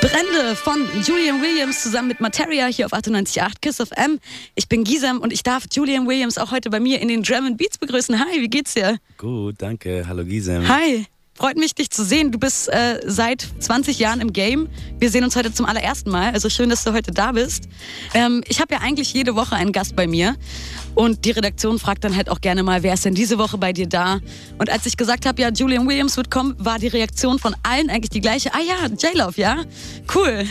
Brände von Julian Williams zusammen mit Materia hier auf 98.8 Kiss of M. Ich bin Gisam und ich darf Julian Williams auch heute bei mir in den Drum Beats begrüßen. Hi, wie geht's dir? Gut, danke. Hallo Gisam. Hi. Freut mich, dich zu sehen. Du bist äh, seit 20 Jahren im Game. Wir sehen uns heute zum allerersten Mal. Also schön, dass du heute da bist. Ähm, ich habe ja eigentlich jede Woche einen Gast bei mir. Und die Redaktion fragt dann halt auch gerne mal, wer ist denn diese Woche bei dir da? Und als ich gesagt habe, ja, Julian Williams wird kommen, war die Reaktion von allen eigentlich die gleiche. Ah ja, J-Love, ja? Cool.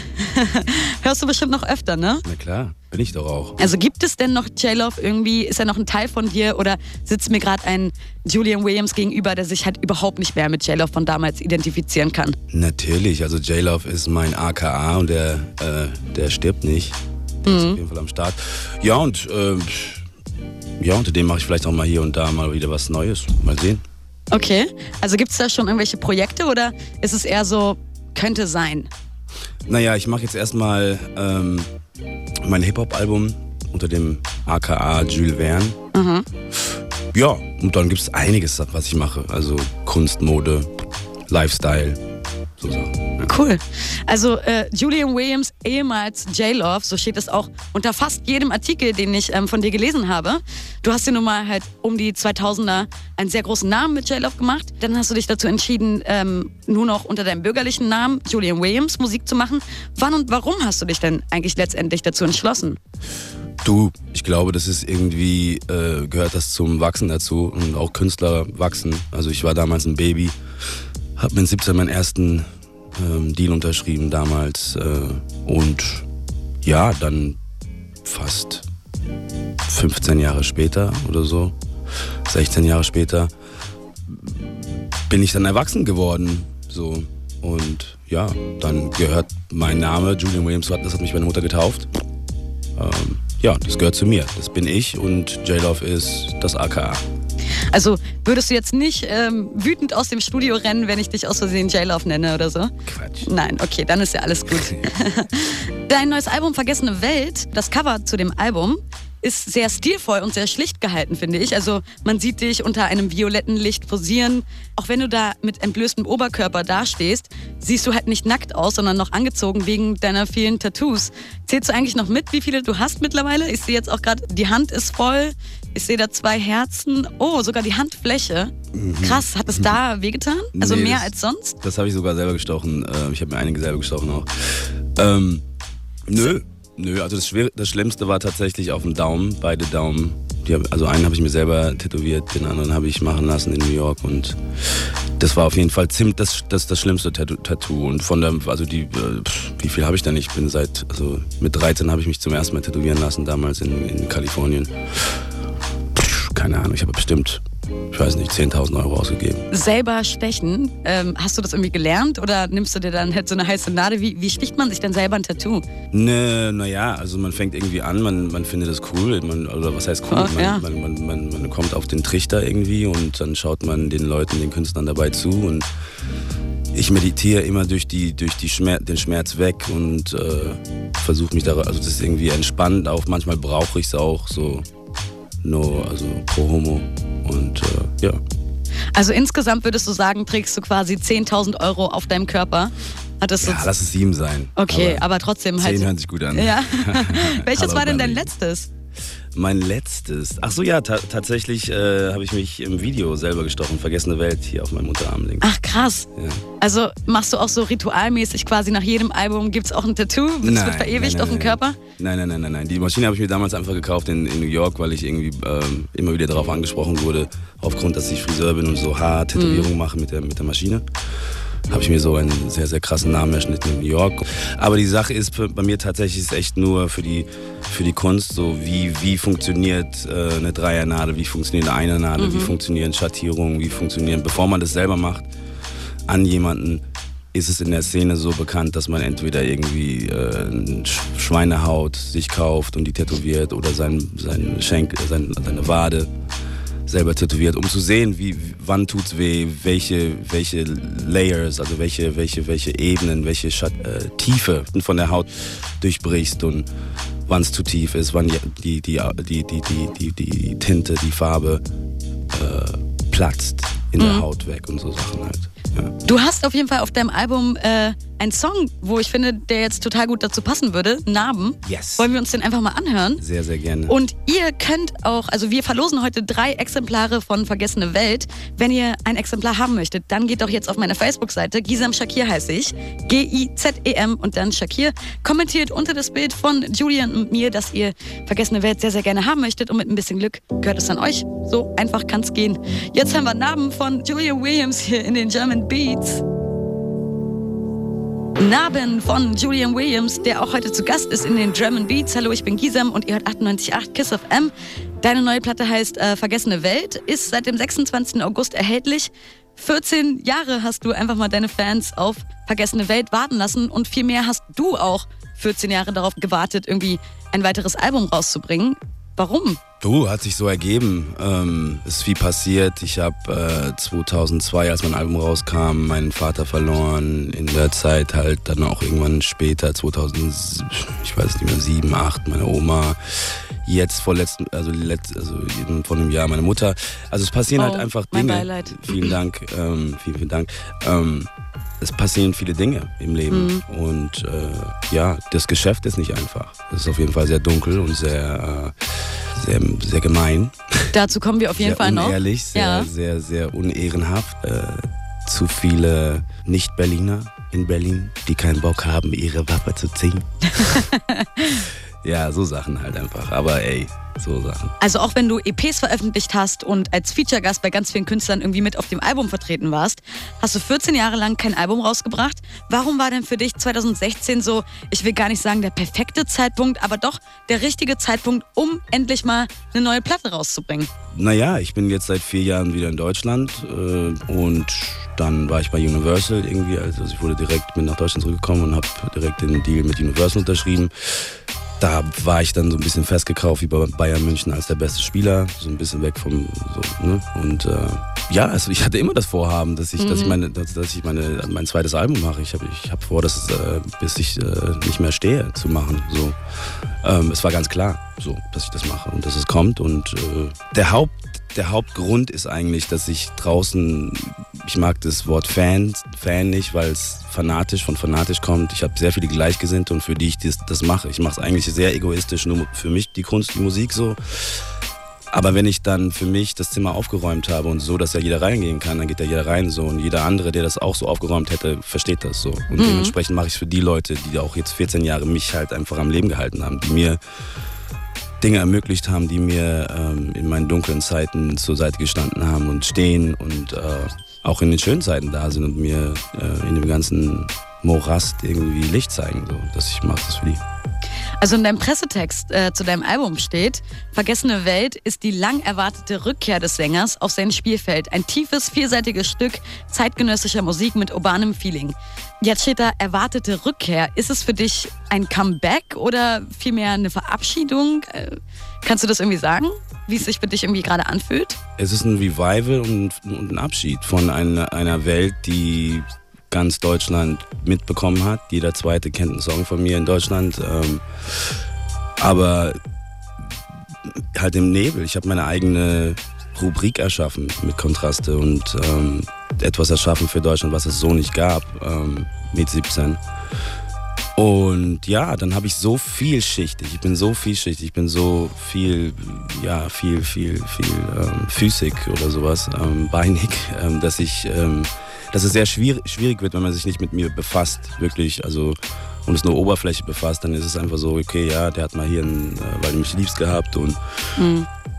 Hörst du bestimmt noch öfter, ne? Na klar, bin ich doch auch. Also gibt es denn noch J-Love irgendwie? Ist er noch ein Teil von dir? Oder sitzt mir gerade ein Julian Williams gegenüber, der sich halt überhaupt nicht mehr mit J-Love von damals identifizieren kann? Natürlich, also J-Love ist mein AKA und der, äh, der stirbt nicht. Der mhm. ist auf jeden Fall am Start. Ja, und äh, ja, unter dem mache ich vielleicht auch mal hier und da mal wieder was Neues. Mal sehen. Okay, also gibt es da schon irgendwelche Projekte oder ist es eher so, könnte sein? Naja, ich mache jetzt erstmal ähm, mein Hip-Hop-Album unter dem AKA Jules Verne. Mhm. Ja, und dann gibt es einiges, was ich mache. Also Kunst, Mode, Lifestyle, so Sachen. Cool. Also äh, Julian Williams, ehemals J-Love, so steht es auch unter fast jedem Artikel, den ich ähm, von dir gelesen habe. Du hast dir nun mal halt um die 2000er einen sehr großen Namen mit J-Love gemacht. Dann hast du dich dazu entschieden, ähm, nur noch unter deinem bürgerlichen Namen Julian Williams Musik zu machen. Wann und warum hast du dich denn eigentlich letztendlich dazu entschlossen? Du, ich glaube, das ist irgendwie, äh, gehört das zum Wachsen dazu und auch Künstler wachsen. Also ich war damals ein Baby, habe mit 17 meinen ersten ähm, Deal unterschrieben damals. Äh, und ja, dann fast 15 Jahre später oder so, 16 Jahre später, bin ich dann erwachsen geworden. So. Und ja, dann gehört mein Name, Julian Williams, das hat mich meine Mutter getauft. Ähm, ja, das gehört zu mir. Das bin ich und J-Love ist das AKA. Also würdest du jetzt nicht ähm, wütend aus dem Studio rennen, wenn ich dich aus Versehen J-Love nenne oder so? Quatsch. Nein, okay, dann ist ja alles gut. Dein neues Album Vergessene Welt, das Cover zu dem Album, ist sehr stilvoll und sehr schlicht gehalten, finde ich. Also man sieht dich unter einem violetten Licht posieren. Auch wenn du da mit entblößtem Oberkörper dastehst, siehst du halt nicht nackt aus, sondern noch angezogen wegen deiner vielen Tattoos. Zählst du eigentlich noch mit, wie viele du hast mittlerweile? Ich sehe jetzt auch gerade, die Hand ist voll. Ich sehe da zwei Herzen. Oh, sogar die Handfläche. Mhm. Krass, hat es da wehgetan? Also nee, mehr das, als sonst? Das habe ich sogar selber gestochen. Ähm, ich habe mir einige selber gestochen auch. Ähm, nö. Nö, also das, Schwer das Schlimmste war tatsächlich auf dem Daumen, beide Daumen. Die, also einen habe ich mir selber tätowiert, den anderen habe ich machen lassen in New York und das war auf jeden Fall ziemlich das, das, das schlimmste Tattoo. Und von der, also die, äh, wie viel habe ich denn? Ich bin seit, also mit 13 habe ich mich zum ersten Mal tätowieren lassen, damals in, in Kalifornien. Keine Ahnung, ich habe bestimmt ich weiß nicht, 10.000 Euro ausgegeben. Selber stechen, ähm, hast du das irgendwie gelernt oder nimmst du dir dann halt so eine heiße Nadel? Wie, wie sticht man sich denn selber ein Tattoo? Ne, naja, also man fängt irgendwie an, man, man findet das cool, man, oder was heißt cool? Oh, man, ja. man, man, man, man kommt auf den Trichter irgendwie und dann schaut man den Leuten, den Künstlern dabei zu und ich meditiere immer durch, die, durch die Schmerz, den Schmerz weg und äh, versuche mich da, also das ist irgendwie entspannt auch, manchmal brauche ich es auch so, no, also pro homo. Und äh, ja. Also insgesamt würdest du sagen, trägst du quasi 10.000 Euro auf deinem Körper? Hattest ja, lass es sieben sein. Okay, aber, aber trotzdem halt. Zehn hören sich gut an. Ja. Welches war denn dein letztes? Mein letztes. Ach so, ja, ta tatsächlich äh, habe ich mich im Video selber gestochen. Vergessene Welt hier auf meinem Unterarm. Links. Ach krass. Ja. Also machst du auch so ritualmäßig quasi nach jedem Album gibt es auch ein Tattoo? Das nein, wird verewigt nein, nein, auf dem Körper? Nein, nein, nein, nein, nein. Die Maschine habe ich mir damals einfach gekauft in, in New York, weil ich irgendwie ähm, immer wieder darauf angesprochen wurde, aufgrund, dass ich Friseur bin und so Haar-Tätowierungen mhm. mache mit der, mit der Maschine habe ich mir so einen sehr, sehr krassen Namen erschnitten in New York. Aber die Sache ist bei mir tatsächlich ist echt nur für die, für die Kunst, so wie, wie funktioniert äh, eine Dreiernadel, wie funktioniert eine Einernadel, mhm. wie funktionieren Schattierungen, wie funktionieren, bevor man das selber macht, an jemanden ist es in der Szene so bekannt, dass man entweder irgendwie äh, Schweinehaut sich kauft und die tätowiert oder sein, sein Schenk, sein, seine Wade selber tätowiert, um zu sehen, wie, wann tut's weh, welche, welche Layers, also welche, welche, welche Ebenen, welche Schat äh, Tiefe von der Haut durchbrichst und wann es zu tief ist, wann die, die, die, die, die, die, die Tinte, die Farbe äh, platzt in der mhm. Haut weg und so Sachen halt. Ja. Du hast auf jeden Fall auf deinem Album äh, ein Song, wo ich finde, der jetzt total gut dazu passen würde. Narben. Yes. Wollen wir uns den einfach mal anhören? Sehr, sehr gerne. Und ihr könnt auch, also wir verlosen heute drei Exemplare von Vergessene Welt. Wenn ihr ein Exemplar haben möchtet, dann geht doch jetzt auf meine Facebook-Seite. Gisam Shakir heiße ich. G-I-Z-E-M und dann Shakir. Kommentiert unter das Bild von Julian und mir, dass ihr Vergessene Welt sehr, sehr gerne haben möchtet. Und mit ein bisschen Glück gehört es an euch. So einfach kann es gehen. Jetzt haben wir Narben von Julia Williams hier in den German Beats. Narben von Julian Williams, der auch heute zu Gast ist in den German Beats. Hallo, ich bin Gisam und ihr hört 98.8 Kiss of M. Deine neue Platte heißt äh, Vergessene Welt, ist seit dem 26. August erhältlich. 14 Jahre hast du einfach mal deine Fans auf Vergessene Welt warten lassen und viel mehr hast du auch 14 Jahre darauf gewartet, irgendwie ein weiteres Album rauszubringen. Warum? Du, hat sich so ergeben. Ähm, ist viel passiert. Ich habe äh, 2002, als mein Album rauskam, meinen Vater verloren. In der Zeit halt dann auch irgendwann später, 2000, ich weiß nicht mehr, 7, 8, meine Oma. Jetzt vor letzten, also, letzt, also vor einem Jahr meine Mutter. Also es passieren halt Oh, halt einfach mein Dinge. Beileid. Vielen Dank, ähm, vielen, vielen Dank. Ähm, es passieren viele Dinge im Leben Mhm. und äh, ja, das Geschäft ist nicht einfach. Es ist auf jeden Fall sehr dunkel und sehr, äh, sehr, sehr gemein. Dazu kommen wir auf jeden sehr Fall noch. unehrlich, sehr, Ja. sehr, sehr unehrenhaft. Äh, zu viele Nicht-Berliner in Berlin, die keinen Bock haben, ihre Waffe zu ziehen. ja, so Sachen halt einfach. Aber ey, so Sachen. Also auch wenn du EPs veröffentlicht hast und als Feature-Gast bei ganz vielen Künstlern irgendwie mit auf dem Album vertreten warst, hast du 14 Jahre lang kein Album rausgebracht. Warum war denn für dich 2016 so, ich will gar nicht sagen der perfekte Zeitpunkt, aber doch der richtige Zeitpunkt, um endlich mal eine neue Platte rauszubringen? Naja, ich bin jetzt seit vier Jahren wieder in Deutschland äh, und dann war ich bei Universal irgendwie, also ich wurde direkt mit nach Deutschland zurückgekommen und habe direkt den Deal mit Universal unterschrieben. Da war ich dann so ein bisschen festgekauft wie bei Bayern München als der beste Spieler, so ein bisschen weg vom so, ne? Und äh, ja, also ich hatte immer das Vorhaben, dass ich, dass ich meine, dass, dass ich meine, mein zweites Album mache. Ich habe ich hab vor, das äh, bis ich äh, nicht mehr stehe zu machen. So, ähm, es war ganz klar, so, dass ich das mache und dass es kommt. Und äh, der Haupt der Hauptgrund ist eigentlich, dass ich draußen, ich mag das Wort Fan, Fan nicht, weil es fanatisch von fanatisch kommt. Ich habe sehr viele Gleichgesinnte und für die ich das, das mache. Ich mache es eigentlich sehr egoistisch, nur für mich die Kunst, die Musik so. Aber wenn ich dann für mich das Zimmer aufgeräumt habe und so, dass ja jeder reingehen kann, dann geht ja jeder rein so und jeder andere, der das auch so aufgeräumt hätte, versteht das so. Und dementsprechend mache ich es für die Leute, die auch jetzt 14 Jahre mich halt einfach am Leben gehalten haben, die mir Dinge ermöglicht haben, die mir ähm, in meinen dunklen Zeiten zur Seite gestanden haben und stehen und äh, auch in den schönen Zeiten da sind und mir äh, in dem ganzen Morast irgendwie Licht zeigen. So. Dass ich mache das für die. Also in deinem Pressetext äh, zu deinem Album steht, Vergessene Welt ist die lang erwartete Rückkehr des Sängers auf sein Spielfeld. Ein tiefes, vielseitiges Stück zeitgenössischer Musik mit urbanem Feeling. Jetzt steht da erwartete Rückkehr. Ist es für dich ein Comeback oder vielmehr eine Verabschiedung? Äh, kannst du das irgendwie sagen, wie es sich für dich irgendwie gerade anfühlt? Es ist ein Revival und, und ein Abschied von einer, einer Welt, die ganz Deutschland mitbekommen hat. Jeder zweite kennt einen Song von mir in Deutschland. Ähm, aber halt im Nebel. Ich habe meine eigene Rubrik erschaffen mit Kontraste und ähm, etwas erschaffen für Deutschland, was es so nicht gab ähm, mit 17. Und ja, dann habe ich so vielschichtig, ich bin so vielschichtig, ich bin so viel, ja, viel, viel, viel ähm, physik oder sowas, ähm, beinig, ähm, dass ich, ähm, dass es sehr schwierig, schwierig wird, wenn man sich nicht mit mir befasst, wirklich, also und es nur Oberfläche befasst, dann ist es einfach so, okay, ja, der hat mal hier, einen, äh, weil du mich liebst gehabt und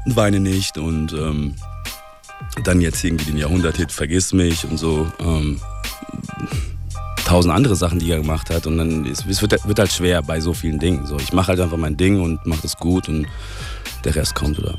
weine nicht und ähm, dann jetzt irgendwie den Jahrhunderthit Vergiss mich und so. Ähm, tausend andere Sachen, die er gemacht hat. Und dann ist, es wird, wird halt schwer bei so vielen Dingen. So, ich mache halt einfach mein Ding und mache das gut und der Rest kommt, oder?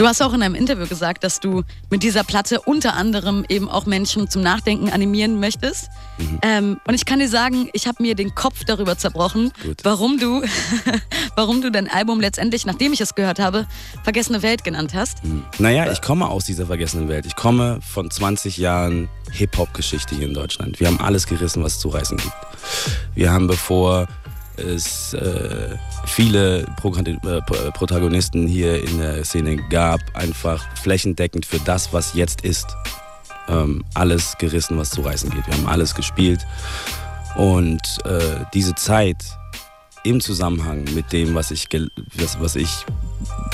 Du hast auch in einem Interview gesagt, dass du mit dieser Platte unter anderem eben auch Menschen zum Nachdenken animieren möchtest. Mhm. Ähm, und ich kann dir sagen, ich habe mir den Kopf darüber zerbrochen, Gut. warum du, warum du dein Album letztendlich, nachdem ich es gehört habe, Vergessene Welt genannt hast. Naja, ich komme aus dieser vergessenen Welt. Ich komme von 20 Jahren Hip-Hop-Geschichte hier in Deutschland. Wir haben alles gerissen, was es zu reißen gibt. Wir haben, bevor es äh, viele Pro äh, Protagonisten hier in der Szene gab, einfach flächendeckend für das, was jetzt ist, ähm, alles gerissen, was zu reißen geht. Wir haben alles gespielt Und äh, diese Zeit im Zusammenhang mit dem, was ich, was, was ich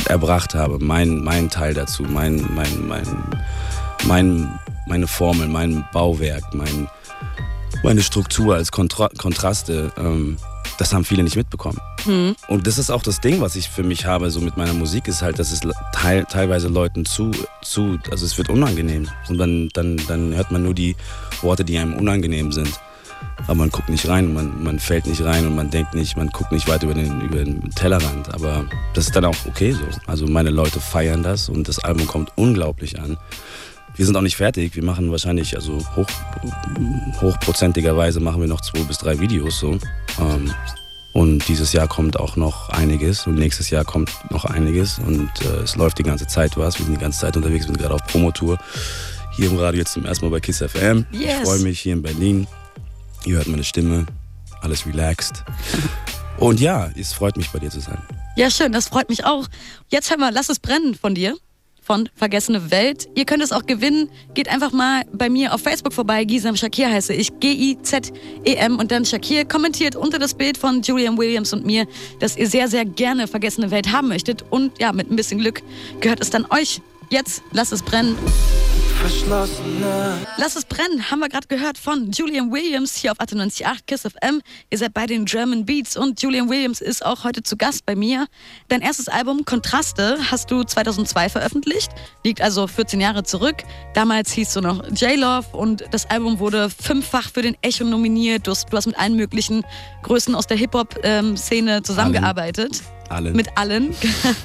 erbracht habe, mein, mein Teil dazu, mein, mein, mein, mein, meine Formel, mein Bauwerk, mein, meine Struktur als Kontra Kontraste, ähm, das haben viele nicht mitbekommen. Mhm. Und das ist auch das Ding, was ich für mich habe, so mit meiner Musik, ist halt, dass es teil, teilweise Leuten zu, zu, also es wird unangenehm. Und dann, dann, dann hört man nur die Worte, die einem unangenehm sind. Aber man guckt nicht rein, man, man fällt nicht rein und man denkt nicht, man guckt nicht weit über den, über den Tellerrand. Aber das ist dann auch okay so. Also meine Leute feiern das und das Album kommt unglaublich an. Wir sind auch nicht fertig. Wir machen wahrscheinlich, also hoch, hochprozentigerweise machen wir noch zwei bis drei Videos so. Ähm, und dieses Jahr kommt auch noch einiges und nächstes Jahr kommt noch einiges und äh, es läuft die ganze Zeit was. Wir sind die ganze Zeit unterwegs, wir sind gerade auf Promotour. Hier im Radio jetzt zum ersten Mal bei KISS FM. Yes. Ich freue mich hier in Berlin. Ihr hört meine Stimme, alles relaxed. Und ja, es freut mich bei dir zu sein. Ja, schön, das freut mich auch. Jetzt hör mal, lass es brennen von dir von Vergessene Welt. Ihr könnt es auch gewinnen. Geht einfach mal bei mir auf Facebook vorbei. Gisam Shakir heiße ich. G-I-Z-E-M und dann Shakir. Kommentiert unter das Bild von Julian Williams und mir, dass ihr sehr, sehr gerne Vergessene Welt haben möchtet. Und ja, mit ein bisschen Glück gehört es dann euch. Jetzt lasst es brennen. Verschlossene. Lass es brennen, haben wir gerade gehört von Julian Williams hier auf 98.8 Kiss FM. Ihr seid bei den German Beats und Julian Williams ist auch heute zu Gast bei mir. Dein erstes Album Kontraste hast du 2002 veröffentlicht, liegt also 14 Jahre zurück. Damals hieß du noch J-Love und das Album wurde fünffach für den Echo nominiert. Du hast, du hast mit allen möglichen Größen aus der Hip-Hop-Szene ähm, zusammengearbeitet. Allen. Mit allen.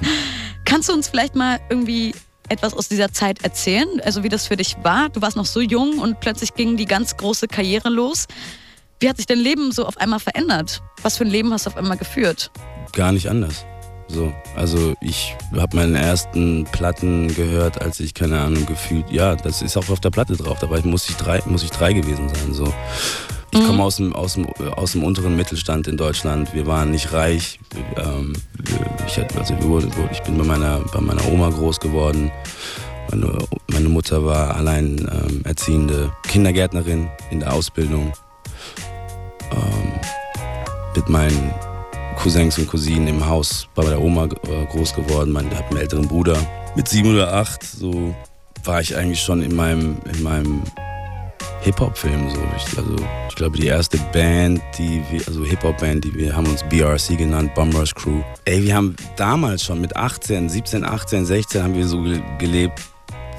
Kannst du uns vielleicht mal irgendwie etwas aus dieser Zeit erzählen? Also wie das für dich war? Du warst noch so jung und plötzlich ging die ganz große Karriere los. Wie hat sich dein Leben so auf einmal verändert? Was für ein Leben hast du auf einmal geführt? Gar nicht anders. So, also ich habe meine ersten Platten gehört, als ich keine Ahnung gefühlt. Ja, das ist auch auf der Platte drauf. Da war ich, muss ich drei, muss ich drei gewesen sein. So, ich mhm. komme aus dem, aus, dem, aus dem unteren Mittelstand in Deutschland. Wir waren nicht reich. Ähm, ich, also ich bin bei meiner, bei meiner Oma groß geworden. Meine, meine Mutter war allein ähm, erziehende Kindergärtnerin in der Ausbildung. Ähm, mit meinen Cousins und Cousinen im Haus bei der Oma äh, groß geworden. Ich habe einen älteren Bruder. Mit sieben oder acht so war ich eigentlich schon in meinem, in meinem Hip-Hop-Film. So. Ich, also, ich glaube, die erste Band, die wir, also Hip-Hop-Band, die wir haben uns BRC genannt, Bum Rush Crew. Ey, wir haben damals schon mit 18, 17, 18, 16 haben wir so gelebt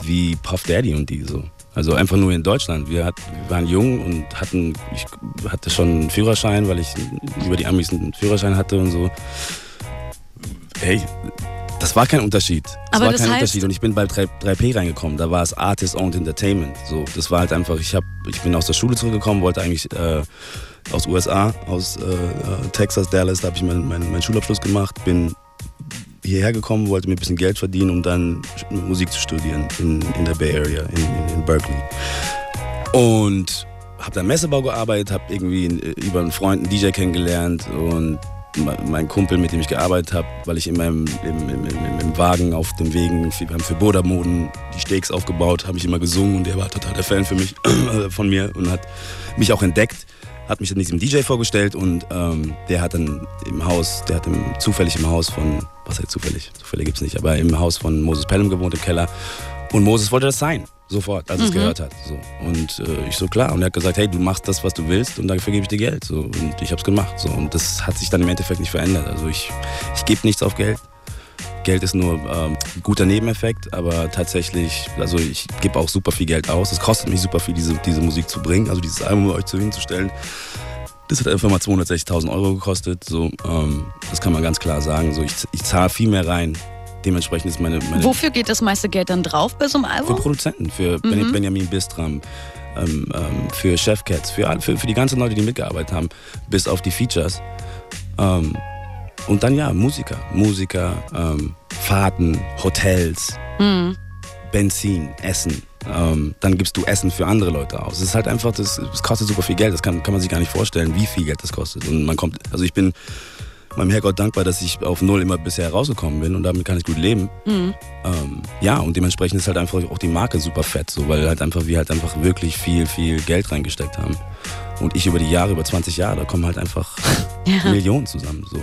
wie Puff Daddy und die so. Also einfach nur in Deutschland. Wir, hat, wir waren jung und hatten, ich hatte schon einen Führerschein, weil ich über die Amis einen Führerschein hatte und so. Hey, das war kein Unterschied. Das Aber war das kein heißt, Unterschied. Und ich bin bei 3, p reingekommen. Da war es Artist Owned Entertainment. So, das war halt einfach, ich, hab, ich bin aus der Schule zurückgekommen, wollte eigentlich äh, aus USA, aus äh, äh, Texas, Dallas, da habe ich meinen mein, mein Schulabschluss gemacht, bin hierher gekommen, wollte mir ein bisschen Geld verdienen, um dann Musik zu studieren in, in der Bay Area, in, in, Berkeley. Und habe dann Messebau gearbeitet, habe irgendwie äh, über einen Freund einen DJ kennengelernt und mein Kumpel, mit dem ich gearbeitet habe, weil ich in meinem im, im, im, im Wagen auf den Wegen, wir haben für Bodermoden die Steaks aufgebaut, habe ich immer gesungen und der war total der Fan für mich, von mir und hat mich auch entdeckt, hat mich dann diesem DJ vorgestellt und ähm, der hat dann im Haus, der hat im, zufällig im Haus von, was heißt zufällig, Zufälle gibt es nicht, aber im Haus von Moses Pelham gewohnt im Keller und Moses wollte das sein. Sofort, als mhm. es gehört hat. So. Und äh, ich so, klar. Und er hat gesagt, hey, du machst das, was du willst und dafür gebe ich dir Geld. So. Und ich habe es gemacht. So. Und das hat sich dann im Endeffekt nicht verändert. Also ich, ich gebe nichts auf Geld. Geld ist nur ähm, ein guter Nebeneffekt, aber tatsächlich, also ich gebe auch super viel Geld aus. Es kostet mich super viel, diese, diese Musik zu bringen, also dieses Album euch zu hinzustellen. Das hat einfach mal 260.000 Euro gekostet. So, ähm, das kann man ganz klar sagen. So, ich, ich zahle viel mehr rein, Dementsprechend ist meine, meine Wofür geht das meiste Geld dann drauf bei so einem Album? Für Produzenten, für mhm. Benjamin Bistram, ähm, ähm, für Chefcats, für, für, für die ganzen Leute, die mitgearbeitet haben, bis auf die Features. Ähm, und dann ja, Musiker, Musiker, ähm, Fahrten, Hotels, mhm. Benzin, Essen. Ähm, dann gibst du Essen für andere Leute aus. Es ist halt einfach, das, das kostet super viel Geld. Das kann, kann man sich gar nicht vorstellen, wie viel Geld das kostet. Und man kommt, also ich bin meinem Herrgott dankbar, dass ich auf Null immer bisher rausgekommen bin und damit kann ich gut leben. Mhm. Ähm, ja, und dementsprechend ist halt einfach auch die Marke super fett, so, weil halt einfach wir halt einfach wirklich viel, viel Geld reingesteckt haben. Und ich über die Jahre, über 20 Jahre, da kommen halt einfach ja. Millionen zusammen. So.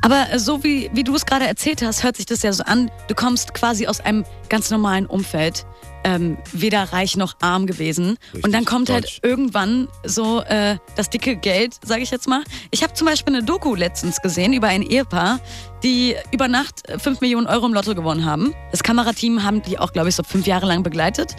Aber äh, so wie, wie du es gerade erzählt hast, hört sich das ja so an, du kommst quasi aus einem ganz normalen Umfeld. Ähm, weder reich noch arm gewesen. Richtig, und dann kommt halt Deutsch. halt irgendwann so äh, das dicke Geld, sage ich jetzt mal. Ich habe zum Beispiel eine Doku letztens gesehen über ein Ehepaar, die über Nacht 5 Millionen Euro im Lotto gewonnen haben. Das Kamerateam haben die auch, glaube ich, so fünf Jahre lang begleitet.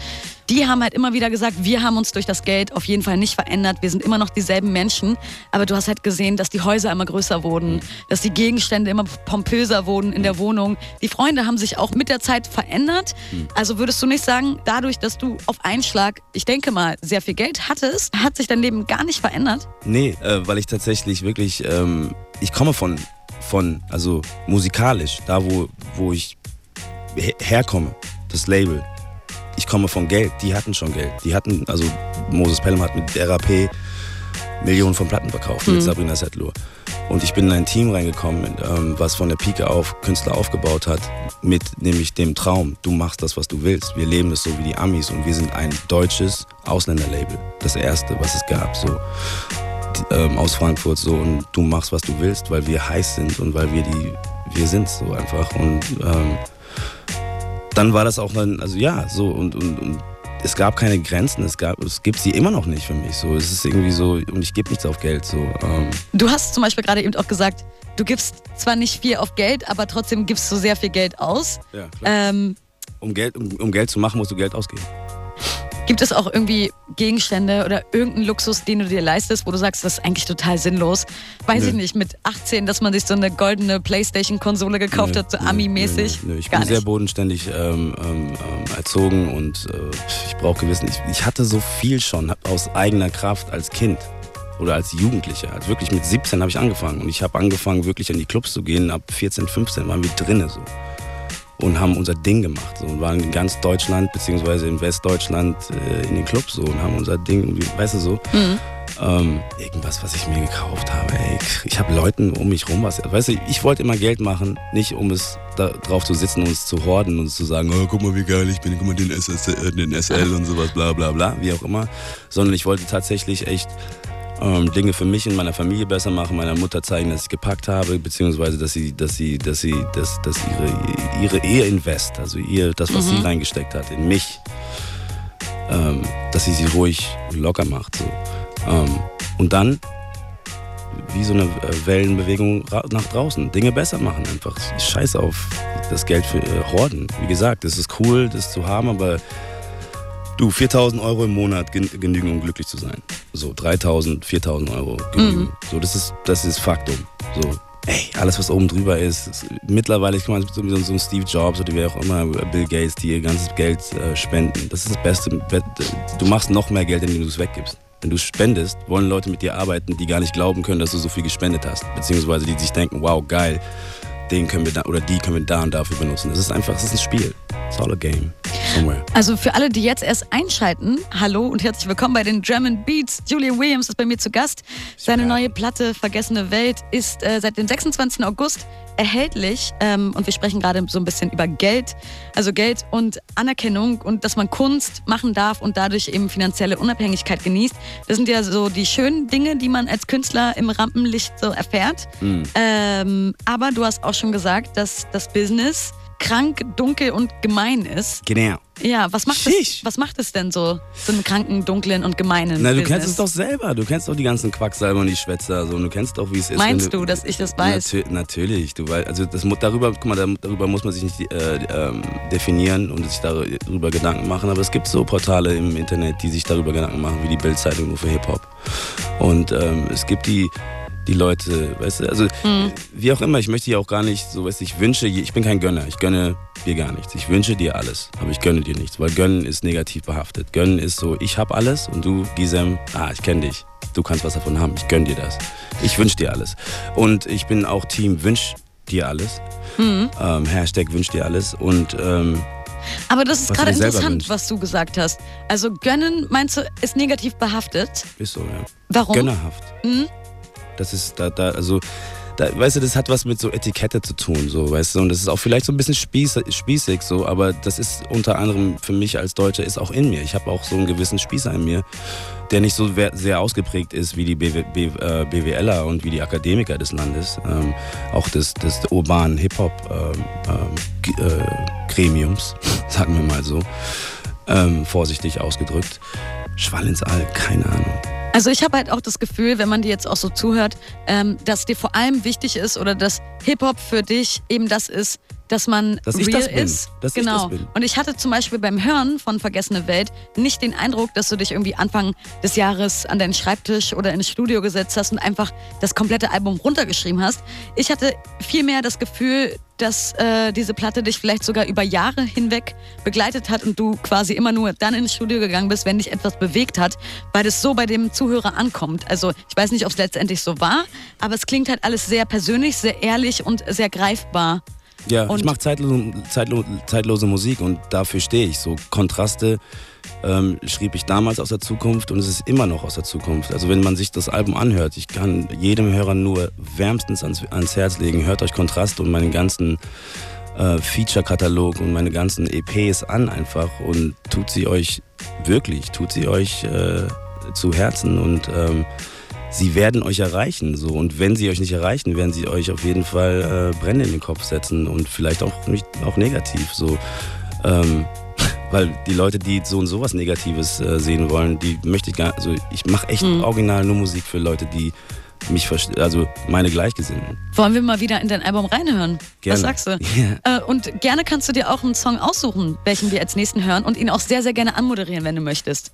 Die haben halt immer wieder gesagt, wir haben uns durch das Geld auf jeden Fall nicht verändert. Wir sind immer noch dieselben Menschen. Aber du hast halt gesehen, dass die Häuser immer größer wurden, dass die Gegenstände immer pompöser wurden in der Wohnung. Die Freunde haben sich auch mit der Zeit verändert. Also würdest du nicht sagen, dadurch, dass du auf einen Schlag, ich denke mal, sehr viel Geld hattest, hat sich dein Leben gar nicht verändert? Nee, äh, weil ich tatsächlich wirklich, ähm, ich komme von von, also musikalisch, da wo, wo ich herkomme, das Label. Ich komme von Geld, die hatten schon Geld. Die hatten, also Moses Pelham hat mit RAP Millionen von Platten verkauft mhm. mit Sabrina Settler. Und ich bin in ein Team reingekommen, ähm, was von der Pike auf Künstler aufgebaut hat, mit nämlich dem Traum, du machst das, was du willst. Wir leben es so wie die Amis und wir sind ein deutsches Ausländerlabel. Das erste, was es gab. So ähm, aus Frankfurt so und du machst, was du willst, weil wir heiß sind und weil wir die, wir sind so einfach. Und ähm, dann war das auch dann, also ja, so und, und, und es gab keine Grenzen, es, gab, es gibt sie immer noch nicht für mich. So, es ist irgendwie so, und ich gebe nichts auf Geld. So, ähm. Du hast zum Beispiel gerade eben auch gesagt, du gibst zwar nicht viel auf Geld, aber trotzdem gibst du sehr viel Geld aus. Ja, klar. Ähm, um, Geld, um, um Geld zu machen, musst du Geld ausgeben. Gibt es auch irgendwie Gegenstände oder irgendeinen Luxus, den du dir leistest, wo du sagst, das ist eigentlich total sinnlos? Weiß nö. ich nicht, mit 18, dass man sich so eine goldene Playstation-Konsole gekauft nö, hat, so Ami-mäßig? Ich Gar bin nicht. sehr bodenständig ähm, ähm, ähm, erzogen und äh, ich brauche gewissen. Ich, ich hatte so viel schon aus eigener Kraft als Kind oder als Jugendlicher. Also wirklich mit 17 habe ich angefangen und ich habe angefangen, wirklich in die Clubs zu gehen. Ab 14, 15 waren wir drinnen so und haben unser Ding gemacht so, und waren in ganz Deutschland beziehungsweise in Westdeutschland äh, in den Clubs so und haben unser Ding, weißt du so. Mhm. Ähm, irgendwas, was ich mir gekauft habe. Ey, ich habe Leuten um mich rum was. Weißt du, ich wollte immer Geld machen, nicht um es da drauf zu sitzen und es zu horden und zu sagen, oh, guck mal, wie geil ich bin, guck mal den, SS, äh, den SL und sowas, bla bla bla, wie auch immer. Sondern ich wollte tatsächlich echt ähm, Dinge für mich und meiner Familie besser machen, meiner Mutter zeigen, dass ich gepackt habe, beziehungsweise dass sie, dass sie, dass sie, dass, dass ihre, ihre Ehe invest, also ihr, das, was mhm. sie reingesteckt hat, in mich, ähm, dass sie sie ruhig locker macht. So. Ähm, und dann wie so eine äh, Wellenbewegung nach draußen. Dinge besser machen einfach. Scheiß auf das Geld für äh, Horden. Wie gesagt, es ist cool, das zu haben, aber Du, 4000 Euro im Monat genügen, um glücklich zu sein. So, 3000, 4000 Euro genügen. Mhm. So, das ist, das ist Faktum. So, ey, alles, was oben drüber ist, ist mittlerweile kann man so, so ein Steve Jobs oder wer auch immer, Bill Gates, die ihr ganzes Geld äh, spenden. Das ist das Beste. Du machst noch mehr Geld, indem du es weggibst. Wenn du spendest, wollen Leute mit dir arbeiten, die gar nicht glauben können, dass du so viel gespendet hast. Beziehungsweise die sich denken, wow, geil, den können wir da, oder die können wir da und dafür benutzen. Das ist einfach, es ist ein Spiel. It's all a game. Somewhere. Also für alle, die jetzt erst einschalten, hallo und herzlich willkommen bei den German Beats. Julian Williams ist bei mir zu Gast. Seine neue Platte Vergessene Welt ist äh, seit dem 26. August erhältlich. Ähm, und wir sprechen gerade so ein bisschen über Geld. Also Geld und Anerkennung und dass man Kunst machen darf und dadurch eben finanzielle Unabhängigkeit genießt. Das sind ja so die schönen Dinge, die man als Künstler im Rampenlicht so erfährt. Mhm. Ähm, aber du hast auch schon gesagt, dass das Business krank, dunkel und gemein ist. Genau. Ja, was macht, es, was macht es denn so, so einen kranken, dunklen und gemeinen Na, du Business? kennst es doch selber. Du kennst doch die ganzen Quacksalber und die Schwätzer. So. Und du kennst doch, wie es ist. Meinst du, du, dass ich das weiß? Natür natürlich. Du, also das, darüber, guck mal, darüber muss man sich nicht äh, ähm, definieren und sich darüber Gedanken machen. Aber es gibt so Portale im Internet, die sich darüber Gedanken machen, wie die Bildzeitung nur für Hip-Hop. Und ähm, es gibt die die Leute, weißt du, also mhm. wie auch immer, ich möchte dir auch gar nicht, so weißt du, ich wünsche, ich bin kein Gönner, ich gönne dir gar nichts. Ich wünsche dir alles, aber ich gönne dir nichts, weil Gönnen ist negativ behaftet. Gönnen ist so, ich hab alles und du, Gisem, ah, ich kenne dich, du kannst was davon haben, ich gönne dir das. Ich wünsche dir alles. Und ich bin auch Team Wünsch dir alles. Mhm. Ähm, Hashtag Wünsch dir alles und ähm, aber das ist gerade interessant, was du gesagt hast. Also gönnen, meinst du, ist negativ behaftet? Ist so, ja. Warum? Gönnerhaft. Mhm. Das ist da, da, also da, weißt du, das hat was mit so Etikette zu tun, so, weißt du, und das ist auch vielleicht so ein bisschen spieß, spießig, so, aber das ist unter anderem für mich als Deutscher ist auch in mir. Ich habe auch so einen gewissen Spießer in mir, der nicht so sehr ausgeprägt ist wie die BW, B, äh, BWLer und wie die Akademiker des Landes, ähm, auch des, des urbanen Hip-Hop-Gremiums, ähm, äh, sagen wir mal so, ähm, vorsichtig ausgedrückt. Schwall ins All, keine Ahnung. Also ich habe halt auch das Gefühl, wenn man dir jetzt auch so zuhört, ähm, dass dir vor allem wichtig ist oder dass Hip-Hop für dich eben das ist, dass man dass real ich das bin. ist. Dass genau. Ich. Und ich hatte zum Beispiel beim Hören von Vergessene Welt nicht den Eindruck, dass du dich irgendwie Anfang des Jahres an deinen Schreibtisch oder ins Studio gesetzt hast und einfach das komplette Album runtergeschrieben hast. Ich hatte vielmehr das Gefühl, dass äh, diese Platte dich vielleicht sogar über Jahre hinweg begleitet hat und du quasi immer nur dann ins Studio gegangen bist, wenn dich etwas bewegt hat, weil das so bei dem Zuhörer ankommt. Also ich weiß nicht, ob es letztendlich so war, aber es klingt halt alles sehr persönlich, sehr ehrlich und sehr greifbar. Ja, Und- ich mache zeitlose, zeitlo, zeitlose Musik und dafür stehe ich. So Kontraste ähm, schrieb ich damals aus der Zukunft und es ist immer noch aus der Zukunft. Also wenn man sich das Album anhört, ich kann jedem Hörer nur wärmstens ans, ans Herz legen, hört euch Kontrast und meinen ganzen äh, Feature-Katalog und meine ganzen EPs an einfach und tut sie euch wirklich, tut sie euch äh, zu Herzen und ähm, sie werden euch erreichen. So. Und wenn sie euch nicht erreichen, werden sie euch auf jeden Fall äh, Brände in den Kopf setzen und vielleicht auch, nicht, auch negativ. So. Ähm, weil die Leute, die so und sowas Negatives äh, sehen wollen, die möchte ich gar Also ich mache echt Mhm. original nur Musik für Leute, die mich verstehen, also meine Gleichgesinnten. Wollen wir mal wieder in dein Album reinhören? Gerne. Was sagst du? Ja. Äh, und gerne kannst du dir auch einen Song aussuchen, welchen wir als nächsten hören und ihn auch sehr, sehr gerne anmoderieren, wenn du möchtest.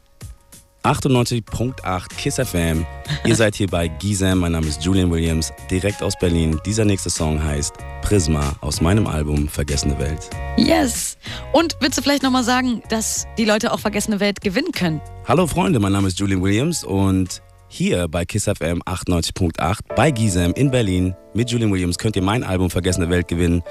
98.8 KISS FM. Ihr seid hier bei Gizem. Mein Name ist Julian Williams, direkt aus Berlin. Dieser nächste Song heißt Prisma aus meinem Album Vergessene Welt. Yes! Und willst du vielleicht nochmal sagen, dass die Leute auch Vergessene Welt gewinnen können? Hallo Freunde, mein Name ist Julian Williams und hier bei KISS FM 98.8 bei Gizem in Berlin mit Julian Williams könnt ihr mein Album Vergessene Welt gewinnen.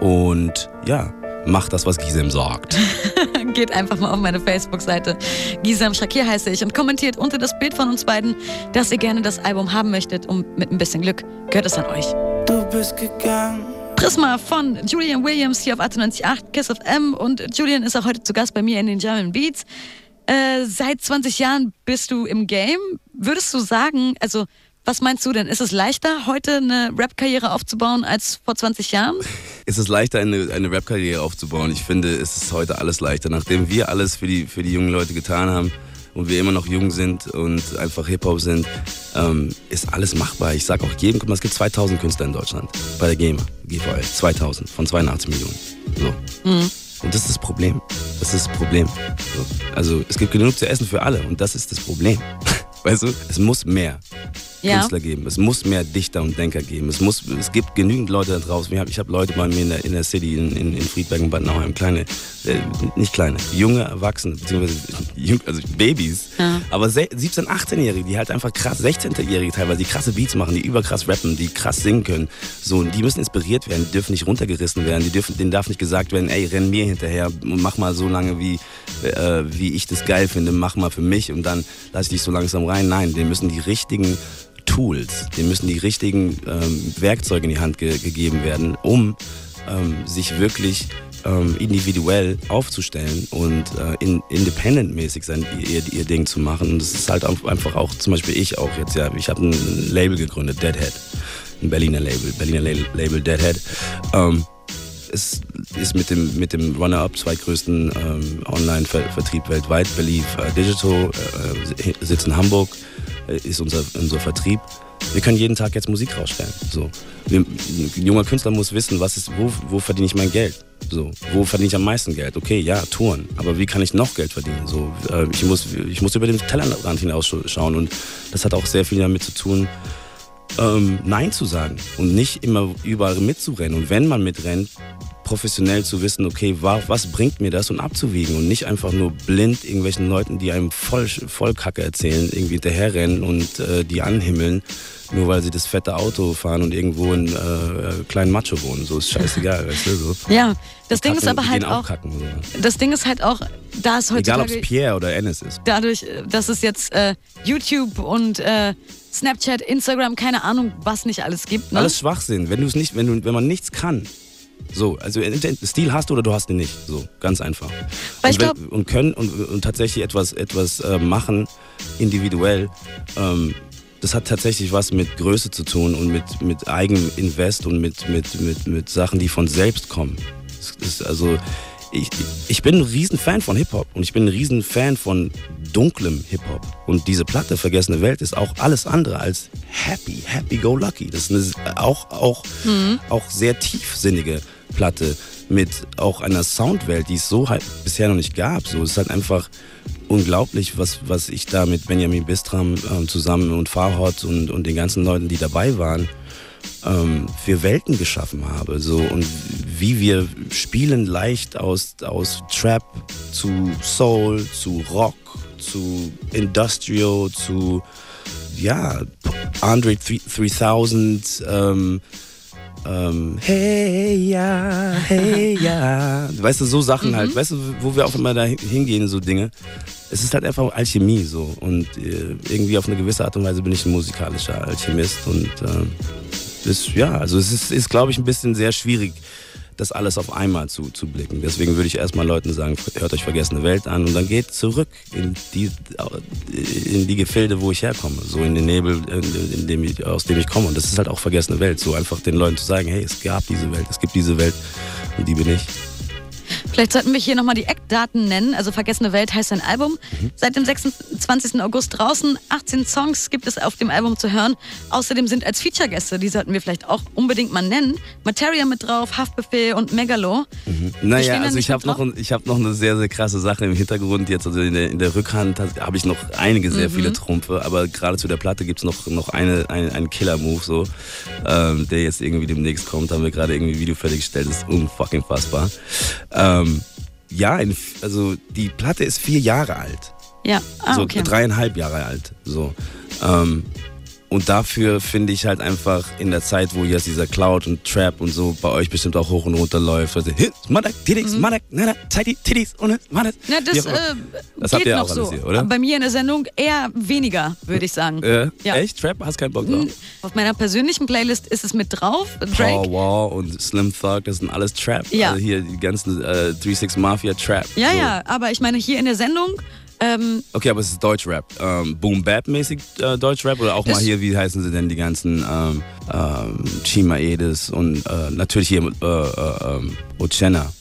Und ja, macht das, was Gizem sagt. Geht einfach mal auf meine Facebook-Seite. Gisam Shakir heiße ich und kommentiert unter das Bild von uns beiden, dass ihr gerne das Album haben möchtet und mit ein bisschen Glück gehört es an euch. Du bist gegangen. Prisma von Julian Williams hier auf 98.8 Kiss of M und Julian ist auch heute zu Gast bei mir in den German Beats. Äh, seit 20 Jahren bist du im Game. Würdest du sagen, also was meinst du denn? Ist es leichter, heute eine Rap-Karriere aufzubauen als vor 20 Jahren? Es ist leichter, eine, eine Rap-Karriere aufzubauen. Ich finde, es ist heute alles leichter. Nachdem wir alles für die, für die jungen Leute getan haben und wir immer noch jung sind und einfach Hip-Hop sind, ähm, ist alles machbar. Ich sag auch jedem, guck mal, es gibt 2000 Künstler in Deutschland bei der GEMA, GVL. 2000 von 82 Millionen. So. Und das ist das Problem. Das ist das Problem. So. Also es gibt genug zu essen für alle und das ist das Problem. Weißt du, es muss mehr Ja. Künstler geben. Es muss mehr Dichter und Denker geben. Es, muss, es gibt genügend Leute da draußen. Ich habe hab Leute bei mir in der, in der City, in, in, in Friedberg und Bad Nauheim, kleine, äh, nicht kleine, junge Erwachsene, beziehungsweise jung, also Babys, Ja. aber se- 17-, 18-Jährige, die halt einfach krass, 16-Jährige teilweise, die krasse Beats machen, die überkrass rappen, die krass singen können. So, und die müssen inspiriert werden, die dürfen nicht runtergerissen werden, die dürfen, denen darf nicht gesagt werden, ey, renn mir hinterher und mach mal so lange, wie, äh, wie ich das geil finde, mach mal für mich und dann lass ich dich so langsam rein. Nein, denen müssen die richtigen Tools, denen müssen die richtigen ähm, Werkzeuge in die Hand ge gegeben werden, um ähm, sich wirklich ähm, individuell aufzustellen und äh, in, independent-mäßig sein, ihr, ihr Ding zu machen. Und das ist halt auch einfach auch, zum Beispiel ich auch jetzt, ja, ich habe ein Label gegründet, Deadhead, ein Berliner Label, Berliner La- Label Deadhead. Ähm, es ist mit dem, mit dem Runner-Up zweitgrößten ähm, Online-Vertrieb weltweit, Believe äh, Digital, äh, äh, sitzt in Hamburg, ist unser, unser Vertrieb. Wir können jeden Tag jetzt Musik rausstellen. So. Ein junger Künstler muss wissen, was ist, wo, wo verdiene ich mein Geld? So, wo verdiene ich am meisten Geld? Okay, ja, Touren. Aber wie kann ich noch Geld verdienen? So, äh, ich, muss, ich muss über den Tellerrand hinausschauen. Und das hat auch sehr viel damit zu tun, ähm, Nein zu sagen und nicht immer überall mitzurennen. Und wenn man mitrennt, professionell zu wissen, okay, wa- was bringt mir das und abzuwiegen und nicht einfach nur blind irgendwelchen Leuten, die einem voll, voll Kacke erzählen, irgendwie hinterherrennen und äh, die anhimmeln, nur weil sie das fette Auto fahren und irgendwo in äh, kleinen Macho wohnen. So ist scheißegal, weißt du? So. Ja, das Ding Kacken, ist aber halt gehen auch, kacken, so. das Ding ist halt auch, da es Egal, ob es Pierre oder Ennis ist. dadurch, dass es jetzt äh, YouTube und äh, Snapchat, Instagram, keine Ahnung, was nicht alles gibt. Ne? Alles Schwachsinn. Wenn du es nicht, wenn du, wenn man nichts kann. So, also Stil hast du oder du hast ihn nicht. So, ganz einfach. Weil ich und, glaub- und können und, und tatsächlich etwas, etwas äh, machen, individuell, ähm, das hat tatsächlich was mit Größe zu tun und mit, mit Eigeninvest und mit, mit, mit, mit Sachen, die von selbst kommen. Also, ich, ich bin ein Riesenfan von Hip-Hop und ich bin ein Riesenfan von dunklem Hip-Hop. Und diese Platte, Vergessene Welt, ist auch alles andere als happy, happy-go-lucky. Das ist eine, auch, auch, auch sehr tiefsinnige Platte mit auch einer Soundwelt, die es so halt bisher noch nicht gab. So, es ist halt einfach unglaublich, was, was ich da mit Benjamin Bistram ähm, zusammen und Farhot und, und den ganzen Leuten, die dabei waren, ähm, für Welten geschaffen habe. So, und wie wir spielen leicht aus, aus Trap zu Soul, zu Rock, zu Industrial, zu ja, Andre 3000, ähm, ähm, hey ja, hey ja. Weißt du, so Sachen halt, weißt du, wo wir auch immer da hingehen, so Dinge. Es ist halt einfach Alchemie so. Und äh, irgendwie auf eine gewisse Art und Weise bin ich ein musikalischer Alchemist. Und äh, das, ja, also es ist, ist glaube ich, ein bisschen sehr schwierig, das alles auf einmal zu, zu blicken. Deswegen würde ich erstmal Leuten sagen, hört euch Vergessene Welt an und dann geht zurück in die, in die Gefilde, wo ich herkomme. So in den Nebel, in, dem ich, aus dem ich komme. Und das ist halt auch Vergessene Welt. So einfach den Leuten zu sagen, hey, es gab diese Welt, es gibt diese Welt und die bin ich. Vielleicht sollten wir hier nochmal die Eckdaten nennen. Also Vergessene Welt heißt sein Album. Seit dem 26. August draußen. 18 Songs gibt es auf dem Album zu hören. Außerdem sind als Feature-Gäste, die sollten wir vielleicht auch unbedingt mal nennen, Materia mit drauf, Haftbefehl und Megalo. stehen Naja, da also ich habe noch, ein- ich hab noch eine sehr, sehr krasse Sache im Hintergrund. Jetzt also in der, in der Rückhand habe ich noch einige sehr viele Trumpfe, aber gerade zu der Platte gibt es noch, noch eine, ein, einen Killer-Move, so, ähm, der jetzt irgendwie demnächst kommt. Haben wir gerade irgendwie ein Video fertiggestellt, das ist unfucking fassbar. Ähm, ja, in, also die Platte ist vier Jahre alt. Ja, ah, so okay. dreieinhalb Jahre alt. So. Ähm, und dafür finde ich halt einfach in der Zeit, wo jetzt dieser Cloud und Trap und so bei euch bestimmt auch hoch und runter läuft, also Madak, Titties, Madak, Nana, Tighty, Titties und Madak. Ja, das, äh, Das habt ihr auch so. alles hier, oder? Bei mir in der Sendung eher weniger, würde ich sagen. Äh, Ja. Echt? Trap? Hast keinen Bock drauf? Auf meiner persönlichen Playlist ist es mit drauf. Drake. Power Wow und Slim Thug, das sind alles Trap. Ja. Also hier die ganzen äh, 3-6 Mafia Trap. Ja, so. ja, aber ich meine hier in der Sendung, ähm, Okay, aber es ist Deutschrap. Ähm, Boom Bap mäßig äh, Deutschrap oder auch mal hier, wie heißen sie denn, die ganzen ähm, ähm, Chima Edis und äh, natürlich hier äh, äh, ähm, Ocena.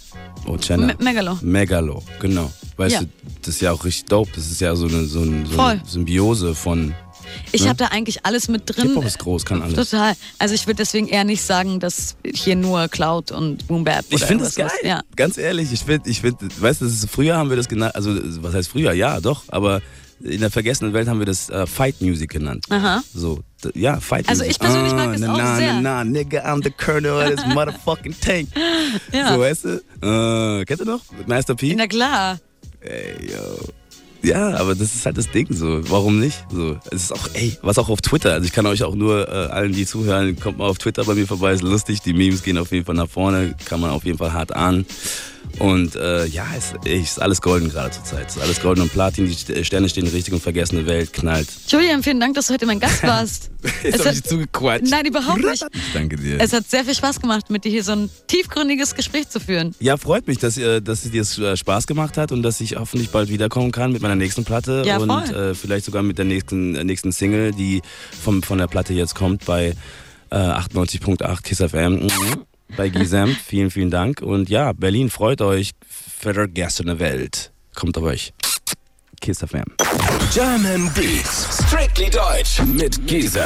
Ocena. Me- Megalo. Megalo, genau. Weißt Ja. du, das ist ja auch richtig dope. Das ist ja so eine, so eine, so eine Symbiose von ich Ne? habe da eigentlich alles mit drin. Hip-Hop ist groß, kann alles. Total. Also ich würde deswegen eher nicht sagen, dass hier nur Cloud und Boom Bap Ich finde das geil. ist. Ja. Ganz ehrlich, ich finde, ich find, weißt du, das früher haben wir das genannt, also was heißt früher? Ja, doch, aber in der vergessenen Welt haben wir das äh, Fight Music genannt. Aha. So, ja, Fight Also Music. ich persönlich mag es na, auch na, sehr. Na, na, nigga, I'm the colonel of this motherfucking tank. Ja. So, weißt du? Äh, kennst du noch? Master P? Na klar. Ey, yo. Ja, aber das ist halt das Ding so. Warum nicht? So, es ist auch, ey, was auch auf Twitter. Also ich kann euch auch nur äh, allen, die zuhören, kommt mal auf Twitter bei mir vorbei, ist lustig. Die Memes gehen auf jeden Fall nach vorne, kann man auf jeden Fall hart an. Und äh, ja, es ist alles golden gerade zur Zeit. Es ist alles golden und Platin, die St- Sterne stehen richtig und vergessene Welt knallt. Julian, vielen Dank, dass du heute mein Gast warst. Jetzt Es hab hat- ich zugequatscht. Nein, überhaupt nicht. Ich danke dir. Es hat sehr viel Spaß gemacht, mit dir hier so ein tiefgründiges Gespräch zu führen. Ja, freut mich, dass, ihr- dass dir es äh, Spaß gemacht hat und dass ich hoffentlich bald wiederkommen kann mit meiner nächsten Platte Ja, und voll. äh, vielleicht sogar mit der nächsten, äh, nächsten Single, die vom, von der Platte jetzt kommt bei äh, 98.8 KISS FM mhm. Bei Gisem. vielen, vielen Dank. Und ja, Berlin, freut euch. Vergessene Welt. Kommt auf euch. KISS FM. German Beats. Strictly Deutsch mit Giesen.